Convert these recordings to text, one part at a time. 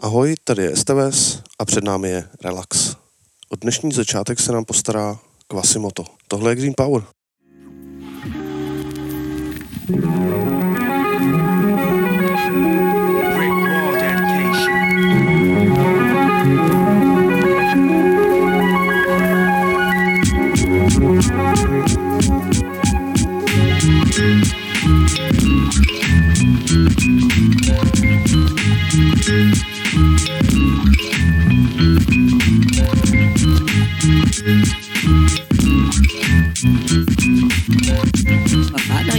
Ahoj, tady je STVS a před námi je Relax. Od dnešní začátek se nám postará Quasimoto. Tohle je Green Power. Rick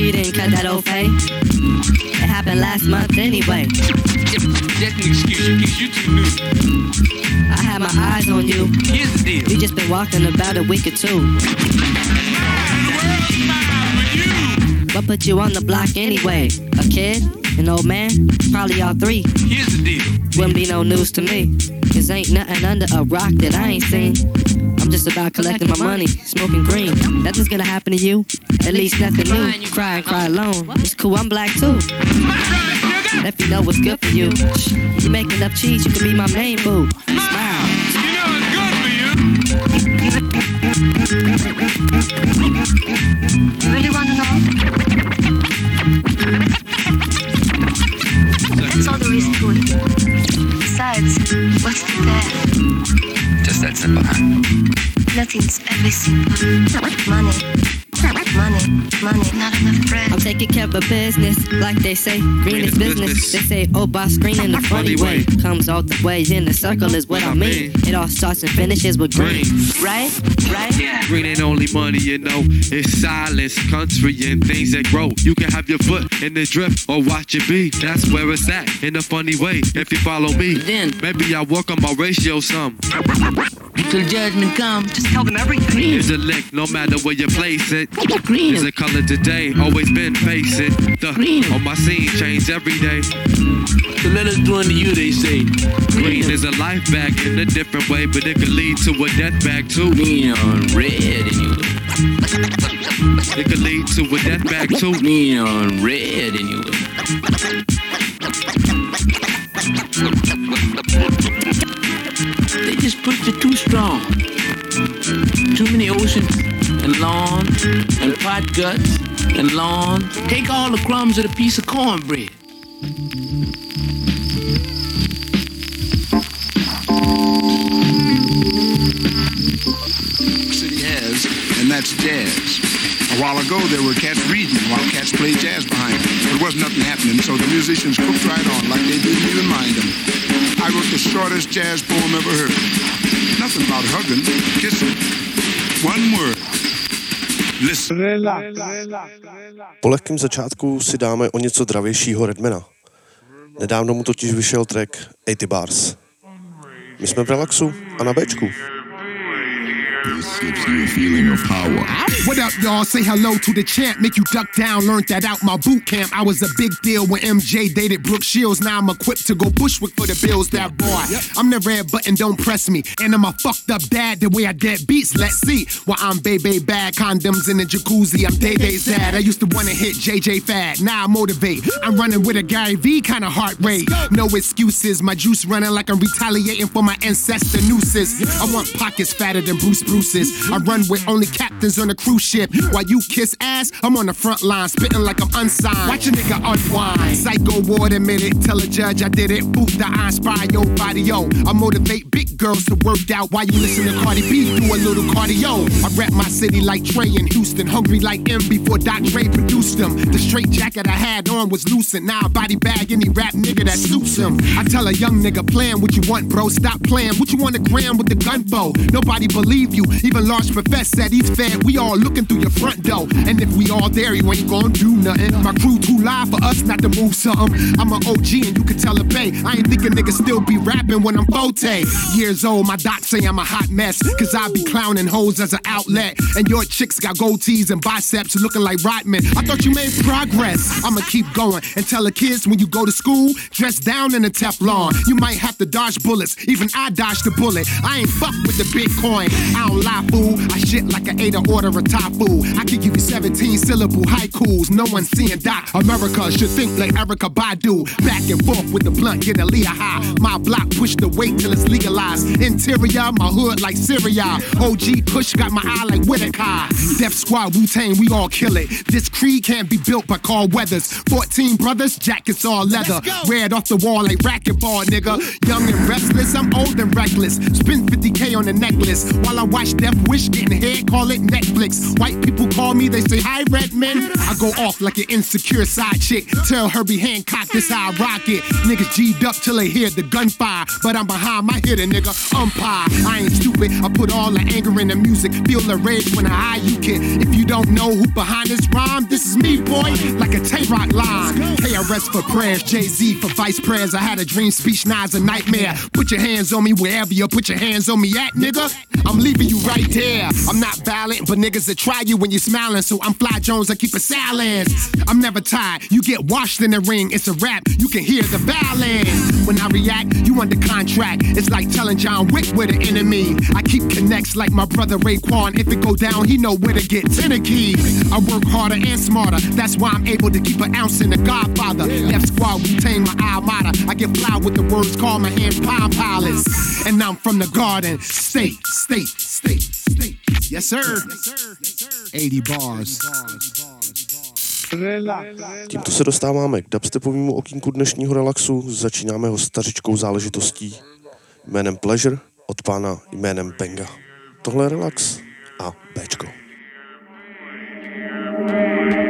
You didn't cut that old fade. It happened last month anyway. That's an excuse you because you too new. I had my eyes on you. Here's the deal. Just been walking about a week or two. What put you on the block anyway? A kid? An old man? Probably all three. Here's the deal. Wouldn't be no news to me. Cause ain't nothing under a rock that I ain't seen. I'm just about collecting my money, smoking green. Nothing's gonna happen to you. At least nothing new. You cry and cry alone. It's cool, I'm black too. If you know what's good for you. Shh, You make enough cheese, you can be my main boo. Smile. You know it's good for you. You really want to know? That's all there is to it. Besides, what's there? Huh? Nothing's simple. Money. Money. Money. Not enough bread. I'm taking care of business, like they say. Green is business. They say, oh, boss green in a funny way. Comes all the way in the circle is what I mean. It all starts and finishes with green. Right? Right? Green ain't only money, you know. It's silence, country, and things that grow. You can have your foot in the drip or watch it be. That's where it's at, in a funny way. If you follow me, Then- maybe I work on my ratio some. Till judgment comes. Just tell them everything. It's a lick, no matter where you place it. Green It's is a color today, always been facing. The Green. on my scene change every day. The letters us do unto you, they say. Green is a life back in a different way, but it could lead to a death back too. Green on red and you It could lead to a death back too. green on red and you They just pushed it too strong. Too many oceans and lawns and pot guts and lawns. Take all the crumbs of a piece of cornbread. city has, and that's jazz. A while ago, there were cats reading while cats played jazz behind them. There wasn't nothing happening, so the musicians cooked right on like they didn't even mind them. I wrote the shortest jazz poem ever heard. Nothing about hugging, kissing. One word. Listen. Po lehkém začátku si dáme o něco dravějšího Redmana. Nedávno mu totiž vyšel track 80 Bars. My jsme v relaxu a na Bčku. This gives you a feeling of power. What up, y'all? Say hello to the champ. Make you duck down. Learned that out my boot camp. I was a big deal when MJ dated Brooke Shields. Now I'm equipped to go bushwick for the bills. That boy, I'm the red button. Don't press me. And I'm a fucked up dad. The way I dead beats. Let's see. While I'm baby bad condoms in the jacuzzi. I'm Day Day's dad. I used to wanna hit JJ Fad. Now I motivate. I'm running with a Gary V kind of heart rate. No excuses. My juice running like I'm retaliating for my ancestor nooses. I want pockets fatter than Bruce I run with only captains on a cruise ship. While you kiss ass, I'm on the front line, spitting like I'm unsigned. Watch a nigga unwind. Psycho ward admit it. Tell a judge I did it. Boot the I inspire your body, yo. I motivate big girls to work out while you listen to Cardi B do a little cardio. I rap my city like Trey in Houston. Hungry like M before Doc Dre produced them. The straight jacket I had on was loosened. Now I body bag any rap nigga that suits him. I tell a young nigga, plan what you want, bro. Stop playing. What you want to gram with the gun bow? Nobody believe. Even Large Professor said he's fed. We all looking through your front door. And if we all there, you ain't gonna do nothing. My crew too live for us not to move something. I'm an OG and you can tell a bay. I ain't think a nigga still be rapping when I'm 40. Years old, my doc say I'm a hot mess. Cause I be clowning hoes as an outlet. And your chicks got gold tees and biceps looking like Rodman. I thought you made progress. I'ma keep going and tell the kids when you go to school, dress down in a Teflon. You might have to dodge bullets. Even I dodged the bullet. I ain't fuck with the Bitcoin. I don't lie, fool. I shit like an order of tofu. I can give you 17 syllable haikus. No one's seeing that. America should think like Erykah Badu. Back and forth with the blunt, get a Leah high. My block push the weight till it's legalized. Interior, my hood like Syria. OG Kush got my eye like Whitaker. Death Squad, Wu Tang, we all kill it. This creed can't be built by Carl Weathers. 14 brothers, jackets all leather. Red off the wall like racquetball, nigga. Young and restless, I'm old and reckless. Spend 50k on a necklace while I watch Death Wish getting head, call it Netflix. White people call me, they say, Hi, Redman. I go off like an insecure side chick. Tell Herbie Hancock this how I rock it. Niggas G'd up till they hear the gunfire. But I'm behind my hitter, nigga. Umpire. I ain't stupid. I put all the anger in the music. Feel the rage when I high you can. If you don't know who behind this rhyme, this is me, boy. Like a Tay-Rock line. KRS for prayers, Jay-Z for vice prayers. I had a dream speech, now a nightmare. Put your hands on me wherever you put your hands on me at, nigga. I'm leaving you right there. I'm not violent, but niggas that try you when you're smiling. So I'm Fly Jones, I keep a silence. I'm never tired. You get washed in the ring, it's a rap. You can hear the balance. When I react, you under contract. It's like telling John Wick we're the enemy. I keep connects like my brother Raekwon. If it go down, he know where to get Tennessee. I work harder and smarter. That's why I'm able to keep an ounce in the Godfather. Left squad, retain my almada. I get fly with the words, call my hand palm pilots. And I'm from the garden. State, state, state, state. Yes, sir. 80 bars. Tímto se dostáváme k dubstepovému okýnku dnešního relaxu. Začínáme ho stařičkou záležitostí jménem Pleasure od pána jménem Benga. Tohle je relax a Bčko. Pleasure,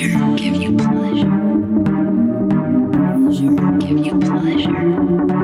Pleasure, give you pleasure. Give you. Pleasure,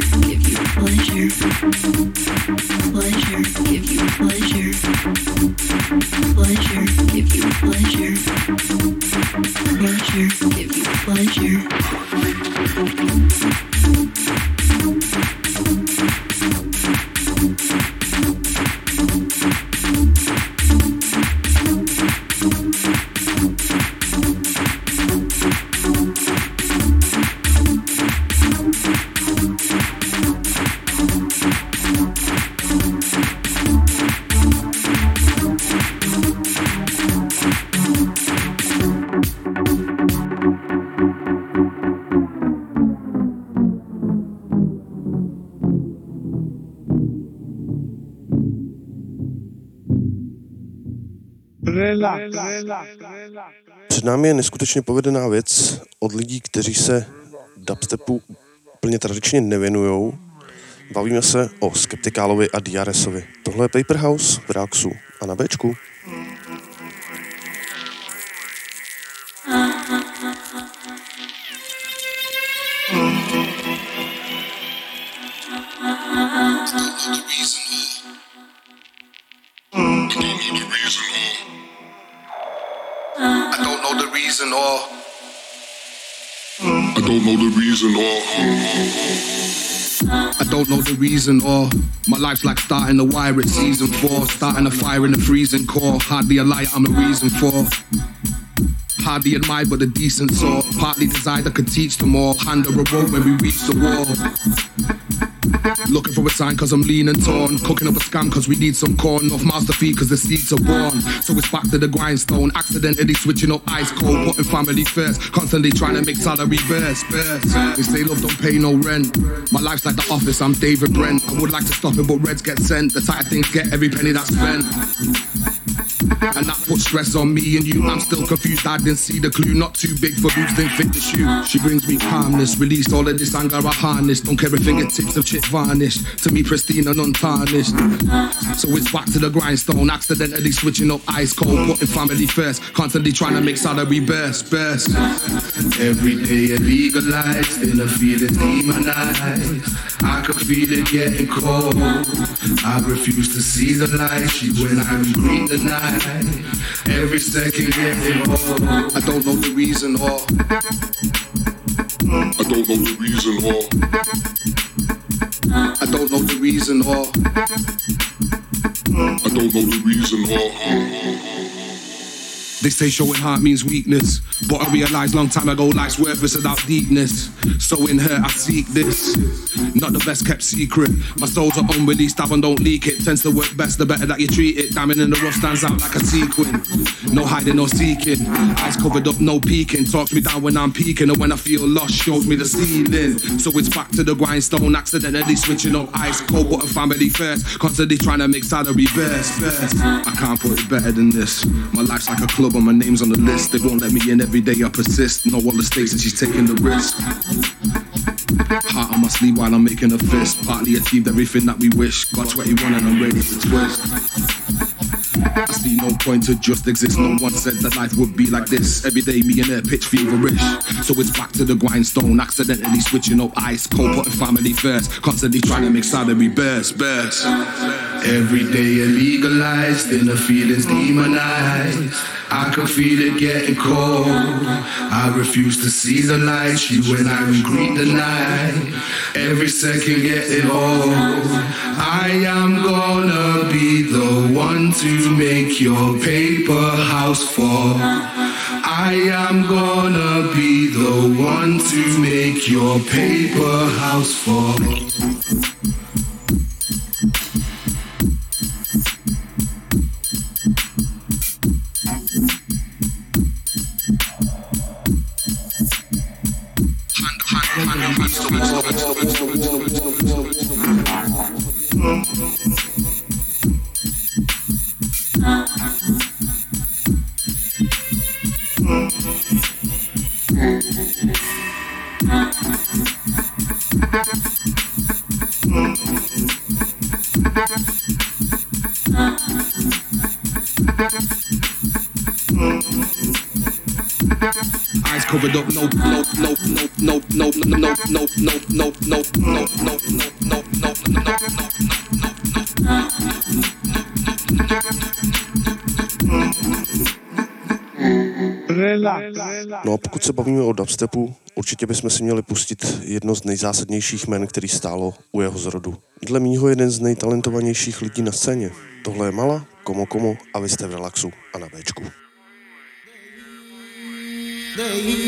Give you pleasure, Pleasure give you pleasure. Pleasure, give you pleasure. Námi je neskutečně povedená věc od lidí, kteří se dubstepu plně tradičně nevěnují. Bavíme se o Skeptikálovi a Diaresovi. Tohle je Paper House v Relaxu a na Bčku. Reason or I don't know the reason or I don't know the reason or my life's like starting a wire at season four, starting a fire in the freezing core. Hardly a light I'm the reason for. Hardly admired, but a decent sort. Partly desired I could teach them all. Hand her a rope when we reach the wall. Looking for a sign cause I'm lean and torn. Cooking up a scam cause we need some corn. Off master to feed cause the seeds are born. So it's back to the grindstone. Accidentally switching up ice cold. Putting family first. Constantly trying to make salary burst. burst. They say love don't pay no rent. My life's like the office, I'm David Brent. I would like to stop it, but reds get sent. The tight things get every penny that's spent. And that puts stress on me and you. I'm still confused, I didn't see the clue. Not too big for boots, didn't fit the shoe. She brings me calmness, released all of this anger I harness. Don't care if fingertips of chip varnished. To me, pristine and untarnished. So it's back to the grindstone, accidentally switching up ice cold, putting family first. Constantly trying to make salary burst, burst. Every day illegalized, still a feeling demonized. I can feel it getting cold. I refuse to see the light. She when I regret the night. Every second getting old. I don't know the reason or I don't know the reason or I don't know the reason or I don't know the reason or They say showing heart means weakness, but I realized long time ago life's worthless without deepness. So in her I seek this, not the best kept secret. My soul's an unreleased album, don't leak it. Tends to work best the better that you treat it. Diamond in the rough stands out like a sequin. No hiding, no seeking. Eyes covered up, no peeking. Talks me down when I'm peeking, and when I feel lost, shows me the ceiling. So it's back to the grindstone, accidentally switching up ice cold, putting family first. Constantly trying to make salary burst. I can't put it better than this. My life's like a club, and my name's on the list. They won't let me in every day, I persist. Know all the stakes, and she's taking the risk. Heart on my sleeve while I'm making a fist. Partly achieved everything that we wish. Got 21 and I'm ready to twist. I see no point to just exist. No one said that life would be like this. Every day, me and her pitch feverish. So it's back to the grindstone. Accidentally switching up ice cold, putting family first. Constantly trying to make salary burst, burst. Every day illegalized, then the feelings demonized. I can feel it getting cold. I refuse to see the light. She when I regret the night. Every second getting old. I am gonna be the one to make your paper house fall. I am gonna be the one to make your paper house fall. No a pokud se bavíme o dubstepu, určitě bychom si měli pustit jedno z nejzásadnějších men, který stálo u jeho zrodu. Dle mýho jeden z nejtalentovanějších lidí na scéně. Tohle je Mala, Komo Komo a vy jste v relaxu a na Bčku. they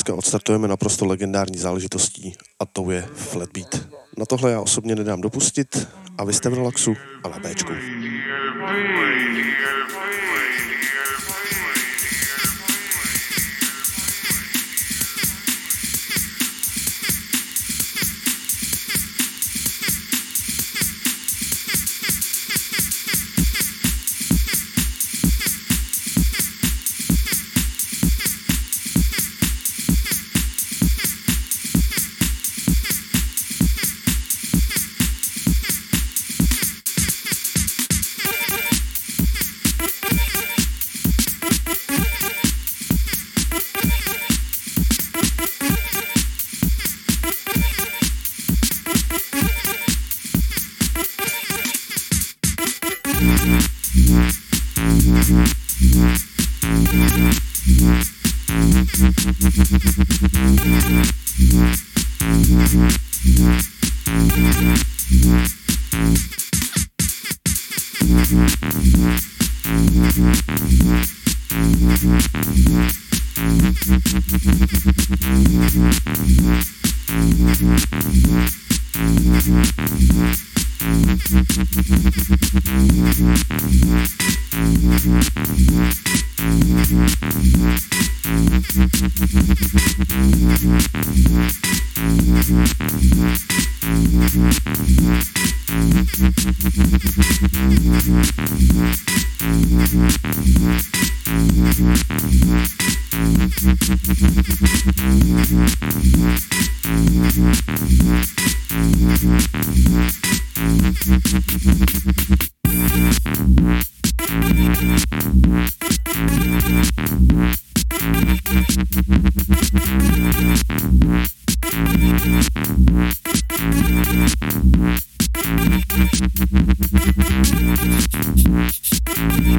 dneska odstartujeme naprosto legendární záležitostí a to je flat beat. Na tohle já osobně nedám dopustit a vy jste v relaxu a na Bčku.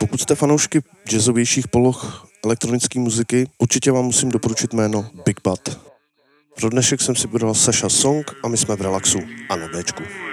Pokud jste fanoušky jazzovějších poloh elektronické muziky, určitě vám musím doporučit jméno Big Bad. Pro dnešek jsem si vybral Sasha Song a my jsme v relaxu a na Bčku.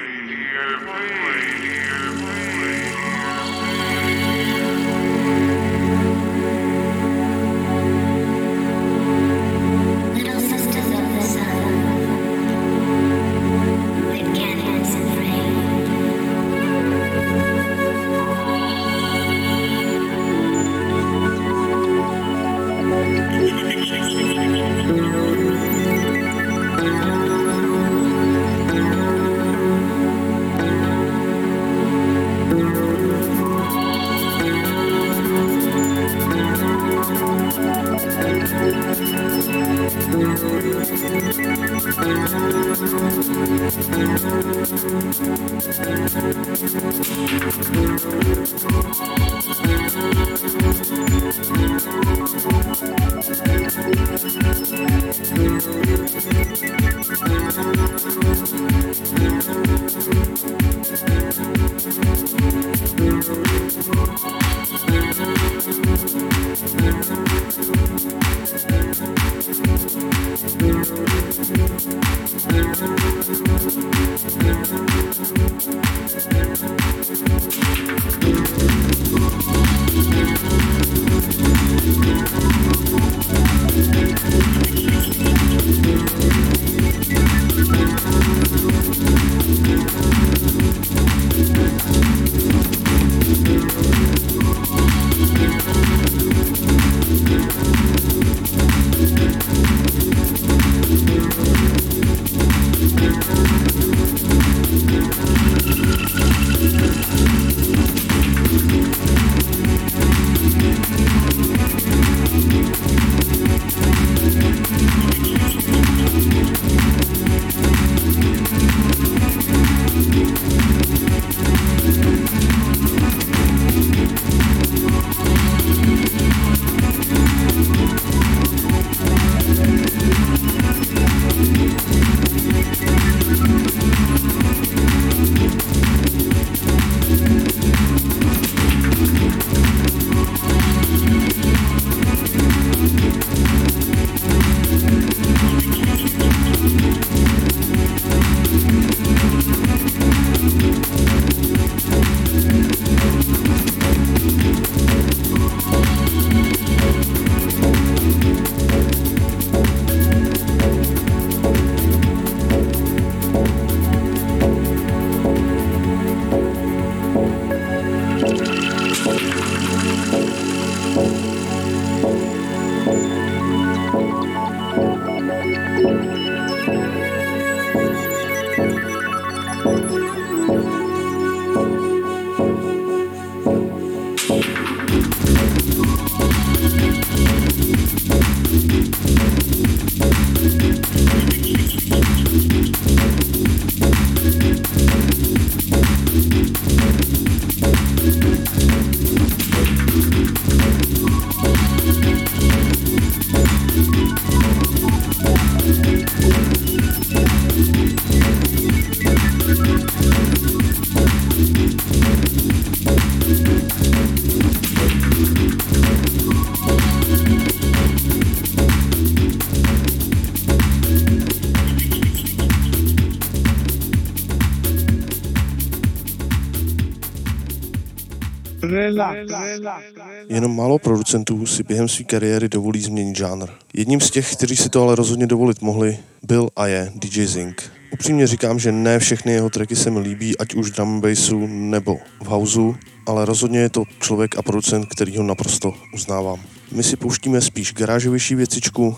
Jenom málo producentů si během své kariéry dovolí změnit žánr. Jedním z těch, kteří si to ale rozhodně dovolit mohli, byl a je DJ Zink. Upřímně říkám, že ne všechny jeho tracky se mi líbí, ať už v drum bassu nebo v houseu, ale rozhodně je to člověk a producent, který ho naprosto uznávám. My si pouštíme spíš garážovější věcičku,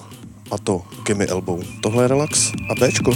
a to Gimme Elbow. Tohle je Relax a Bčko.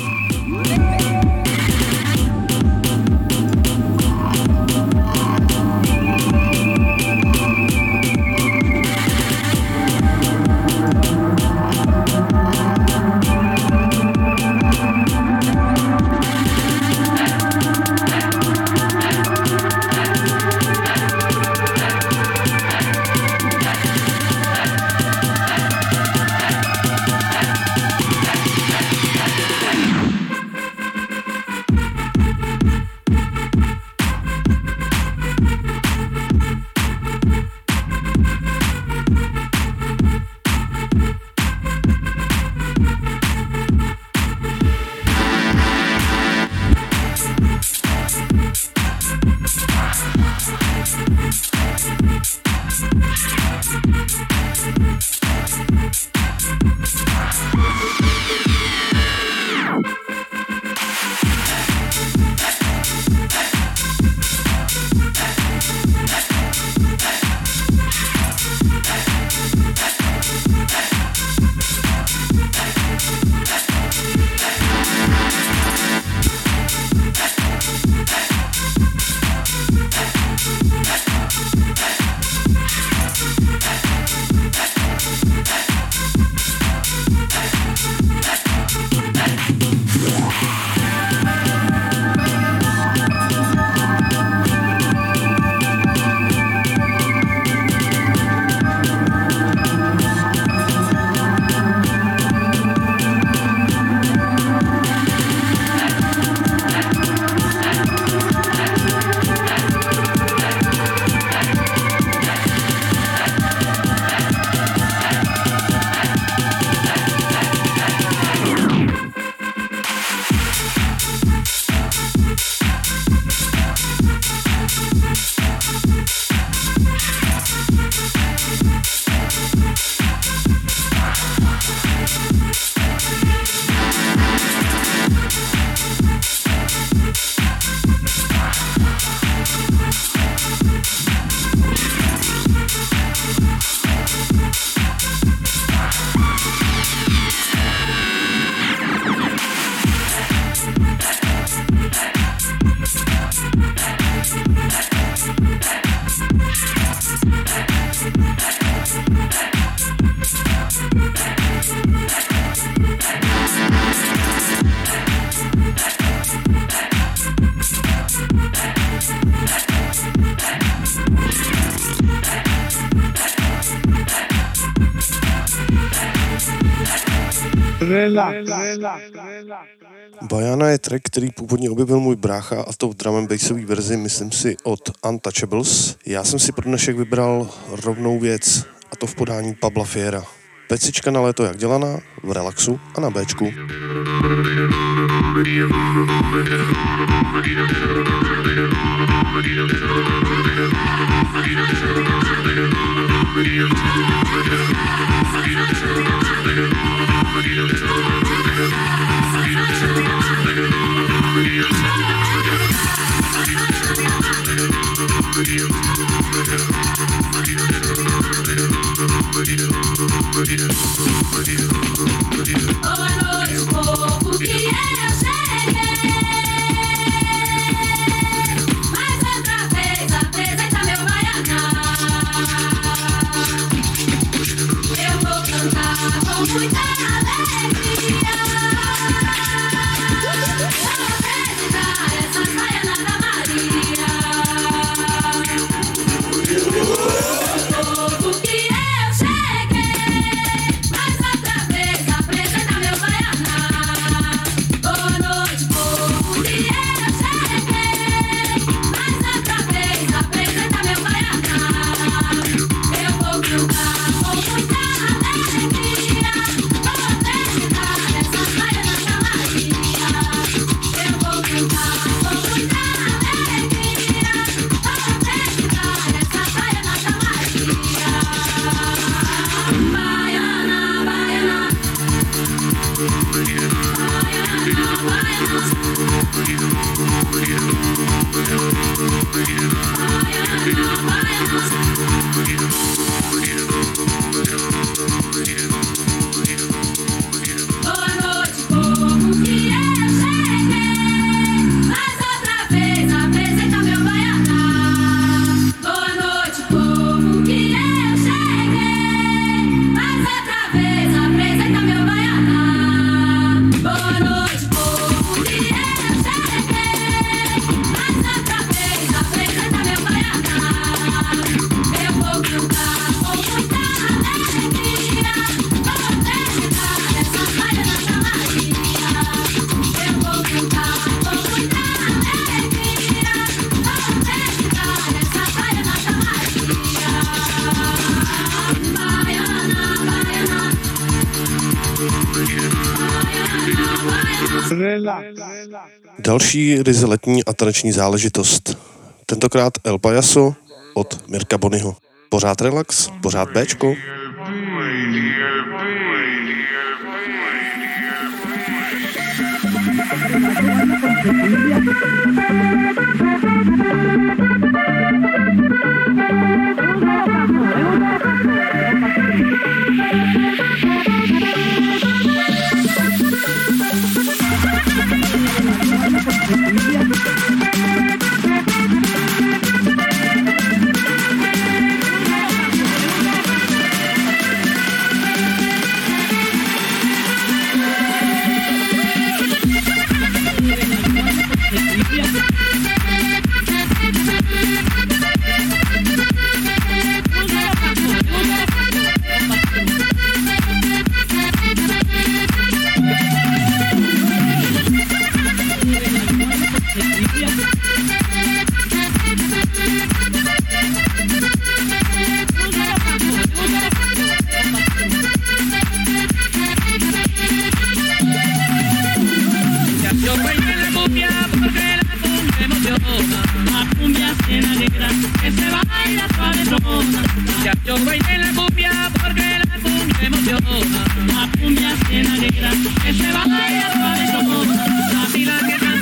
Bajana je track, který původně objevil můj brácha a to v drum and bassové verzi, myslím si, od Untouchables. Já jsem si pro dnešek vybral rovnou věc a to v podání Pabla Fiera. Pecička na léto jak dělaná, v relaxu a na Bčku. Oh Další ryze letní taneční záležitost. Tentokrát El Payaso od Mirka Bonyho. Pořád relax, pořád Bčko. Yo bailé la cumbia porque la cumbia emociona. La cumbia se alegra, que se baila y la La pila que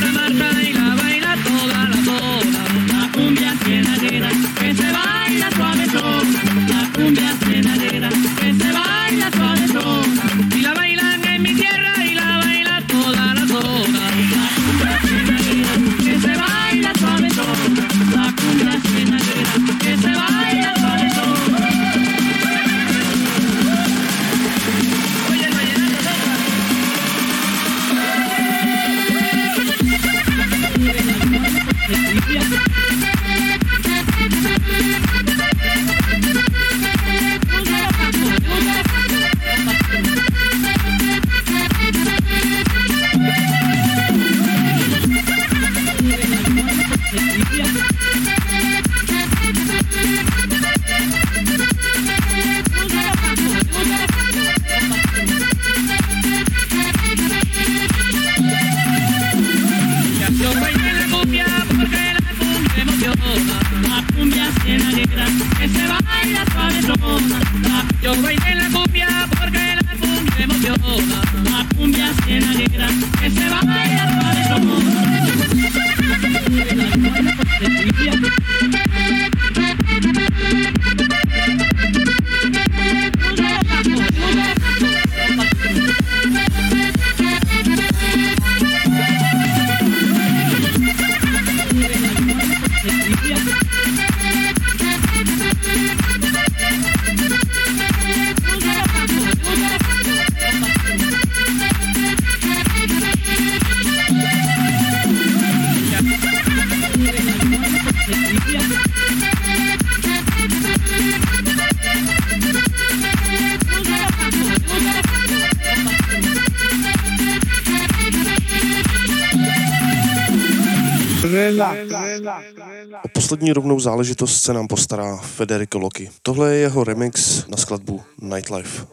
O poslední rovnou záležitost se nám postará Federico Loki. Tohle je jeho remix na skladbu Nightlife.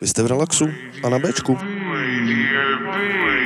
Vy jste v relaxu a na Bčku. Thank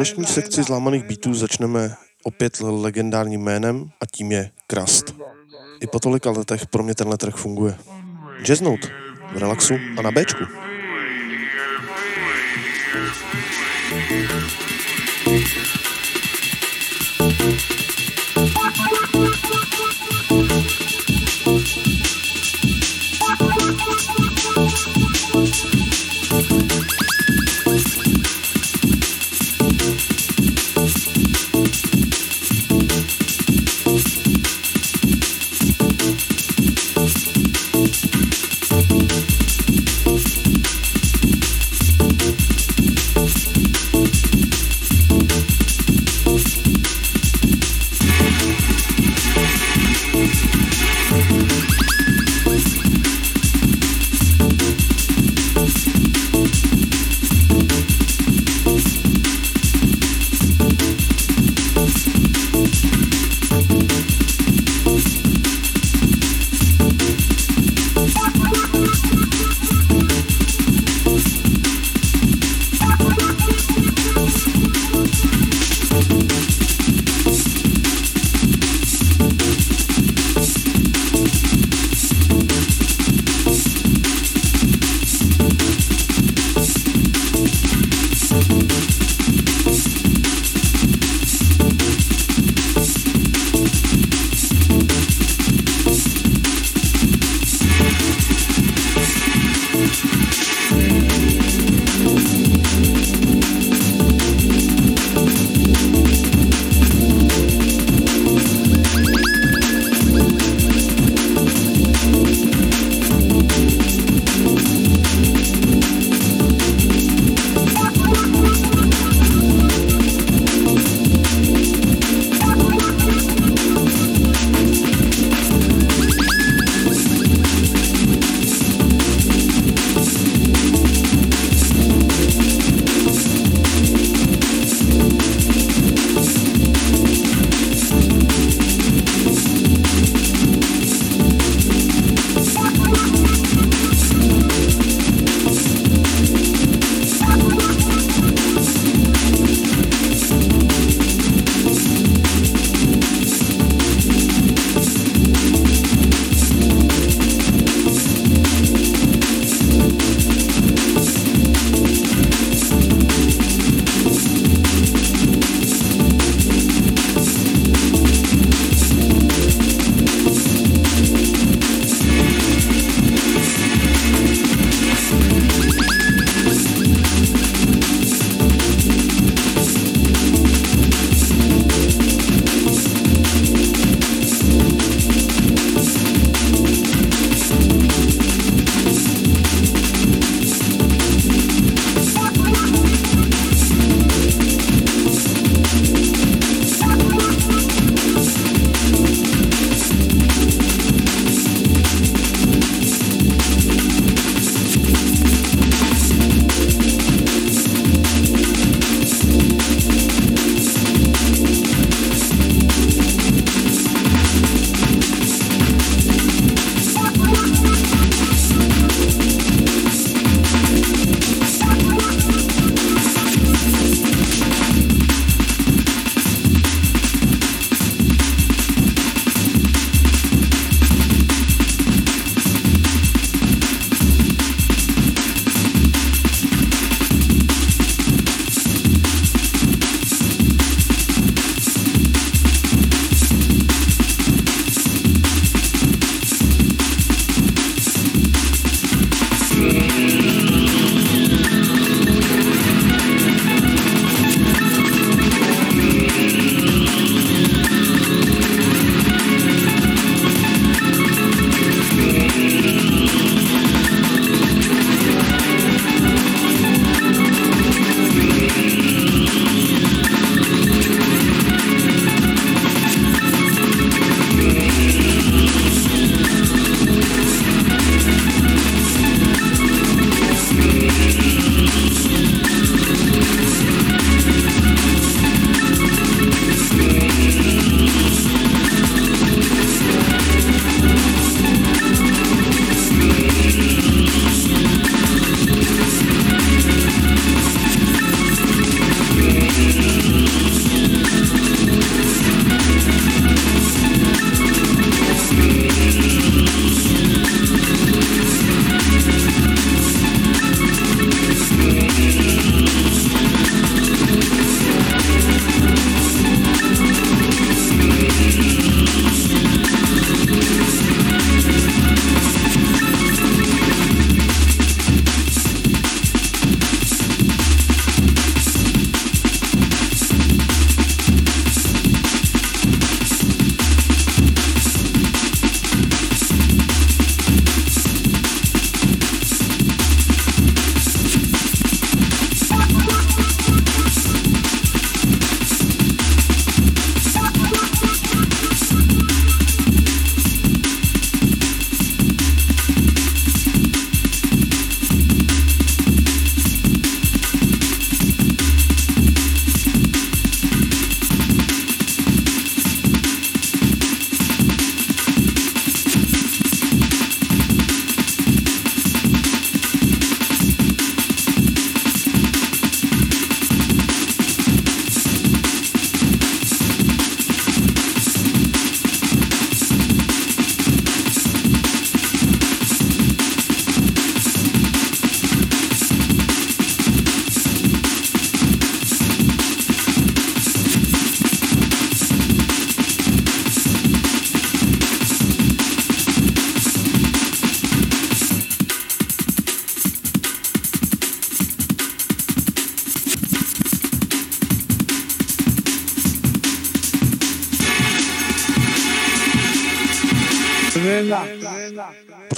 Dnešní sekci zlámaných beatů začneme opět legendárním jménem a tím je Krust. I po tolika letech pro mě tenhle track funguje. Jazznout v relaxu a na Bčku. Thank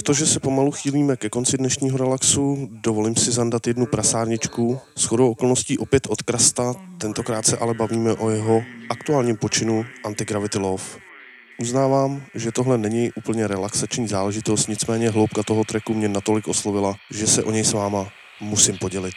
Protože se pomalu chýlíme ke konci dnešního relaxu, dovolím si zandat jednu prasárničku. S chodou okolností opět od Krasta, tentokrát se ale bavíme o jeho aktuálním počinu Anti-Gravity Love. Uznávám, že tohle není úplně relaxační záležitost, nicméně hloubka toho treku mě natolik oslovila, že se o něj s váma musím podělit.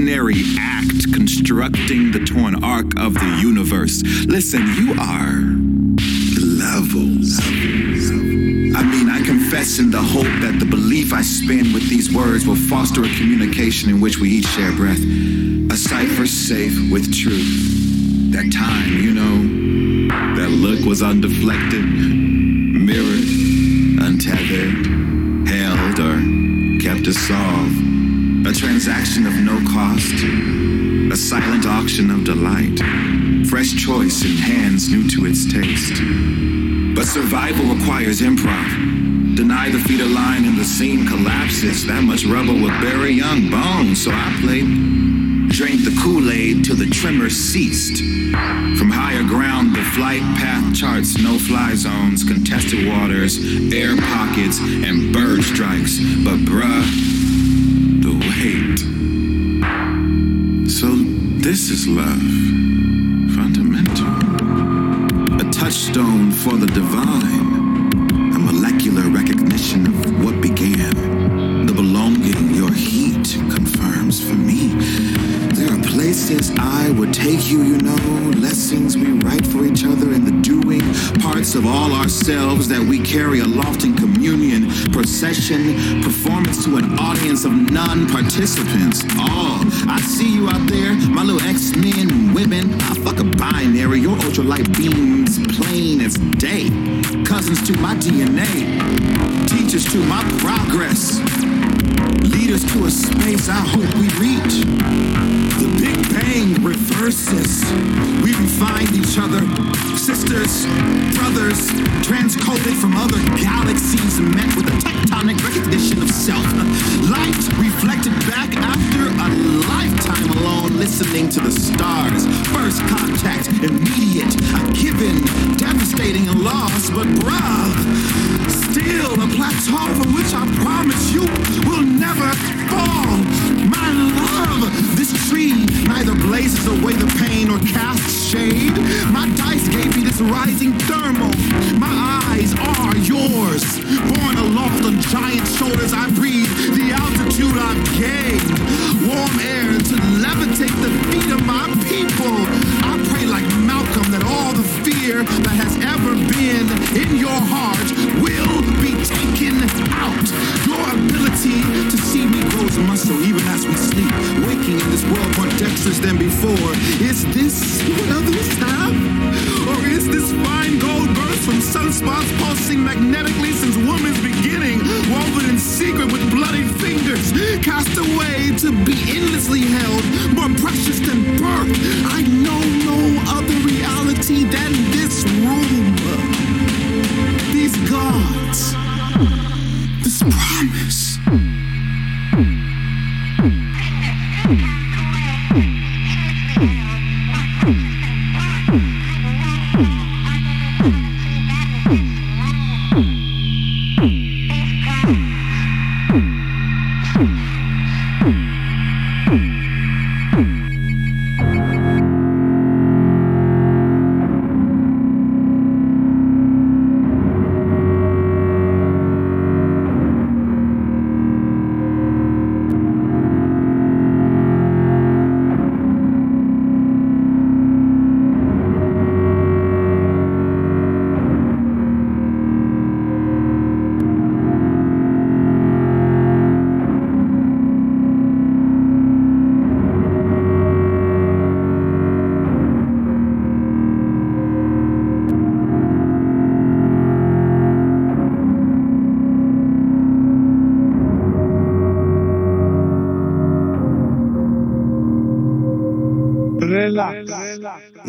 Act constructing the torn arc of the universe. Listen, you are levels. I mean, I confess in the hope that the belief I spin with these words will foster a communication in which we each share breath. A cipher safe with truth. That time, you know, that look was undeflected, A transaction of no cost, a silent auction of delight, fresh choice in hands new to its taste. But survival requires improv. Deny the feeder line and the scene collapses. That much rubble will bury young bones, so I played. Drank the Kool Aid till the tremor ceased. From higher ground, the flight path charts no fly zones, contested waters, air pockets, and bird strikes. But bruh, this is love. Fundamental. A touchstone for the divine. A molecular recognition of what began. The belonging your heat confirms for me. There are places I would take you, you know. Lessons we write for each other in. Parts of all ourselves that we carry aloft in communion. Procession, performance to an audience of non participants. All. Oh, I see you out there, my little X men and women. I fuck a binary. Your ultralight beams plain as day. Cousins to my DNA. Teachers to my progress. Leaders to a space I hope we reach. The Big Bang reverses. We refined each other. Sisters, brothers, transcoded from other galaxies, and met with a tectonic recognition of self. Light reflected back after a lifetime alone, listening to the stars. First contact, immediate, a given, devastating a loss, but bruh, still a plateau from which I promise you will never fall. Love, this tree neither blazes away the pain or casts shade. My dice gave me this rising thermal. My eyes are yours. Born aloft on giant shoulders, I breathe the altitude I've gained. Warm air to levitate the feet of my people. I pray like Malcolm that all the fear that has ever been in your heart will be taken out. Your ability to see me grows muscle even as we sleep. Waking in this world more dexterous than before. Is this what others have? Or is this fine gold burst from sunspots pulsing magnetically since woman's beginning? Woven in secret with bloody fingers. Cast away to be endlessly held. More precious than birth. I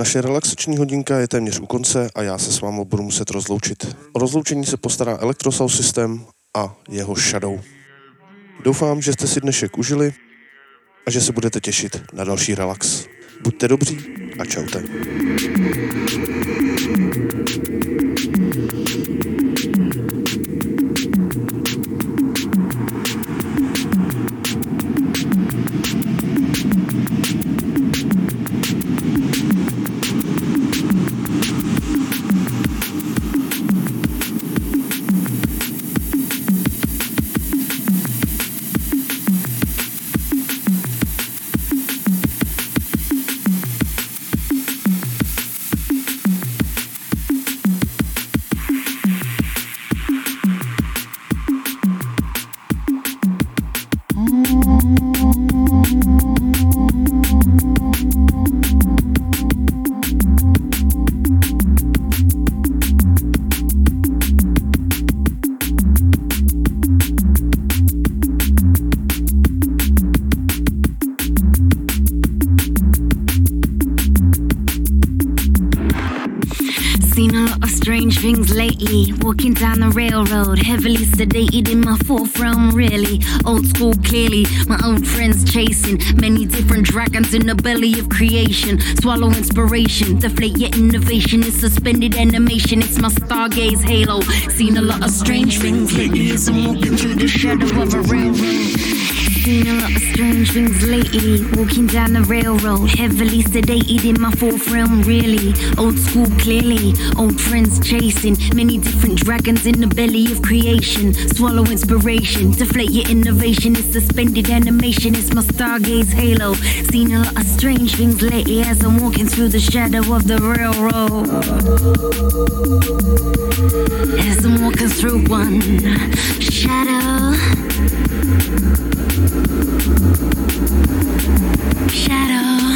Naše relaxační hodinka je téměř u konce a já se s vámi budu muset rozloučit. O rozloučení se postará Electrosound System a jeho Shadow. Doufám, že jste si dnešek užili a že se budete těšit na další relax. Buďte dobří a čaute. Railroad, heavily sedated in my realm, really. Old school, clearly. My old friends chasing many different dragons in the belly of creation. Swallow inspiration, deflate your innovation. It's suspended animation, it's my stargaze halo. Seen a lot of strange things lately as I'm walking through the shadow of a railroad. Seen a lot of strange things lately. Walking down the railroad, heavily sedated in my fourth realm, really. Old school, clearly. Old friends chasing many different dragons in the belly of creation. Swallow inspiration, deflate your innovation. It's suspended animation, it's my stargaze halo. Seen a lot of strange things lately as I'm walking through the shadow of the railroad. As I'm walking through one shadow shadow.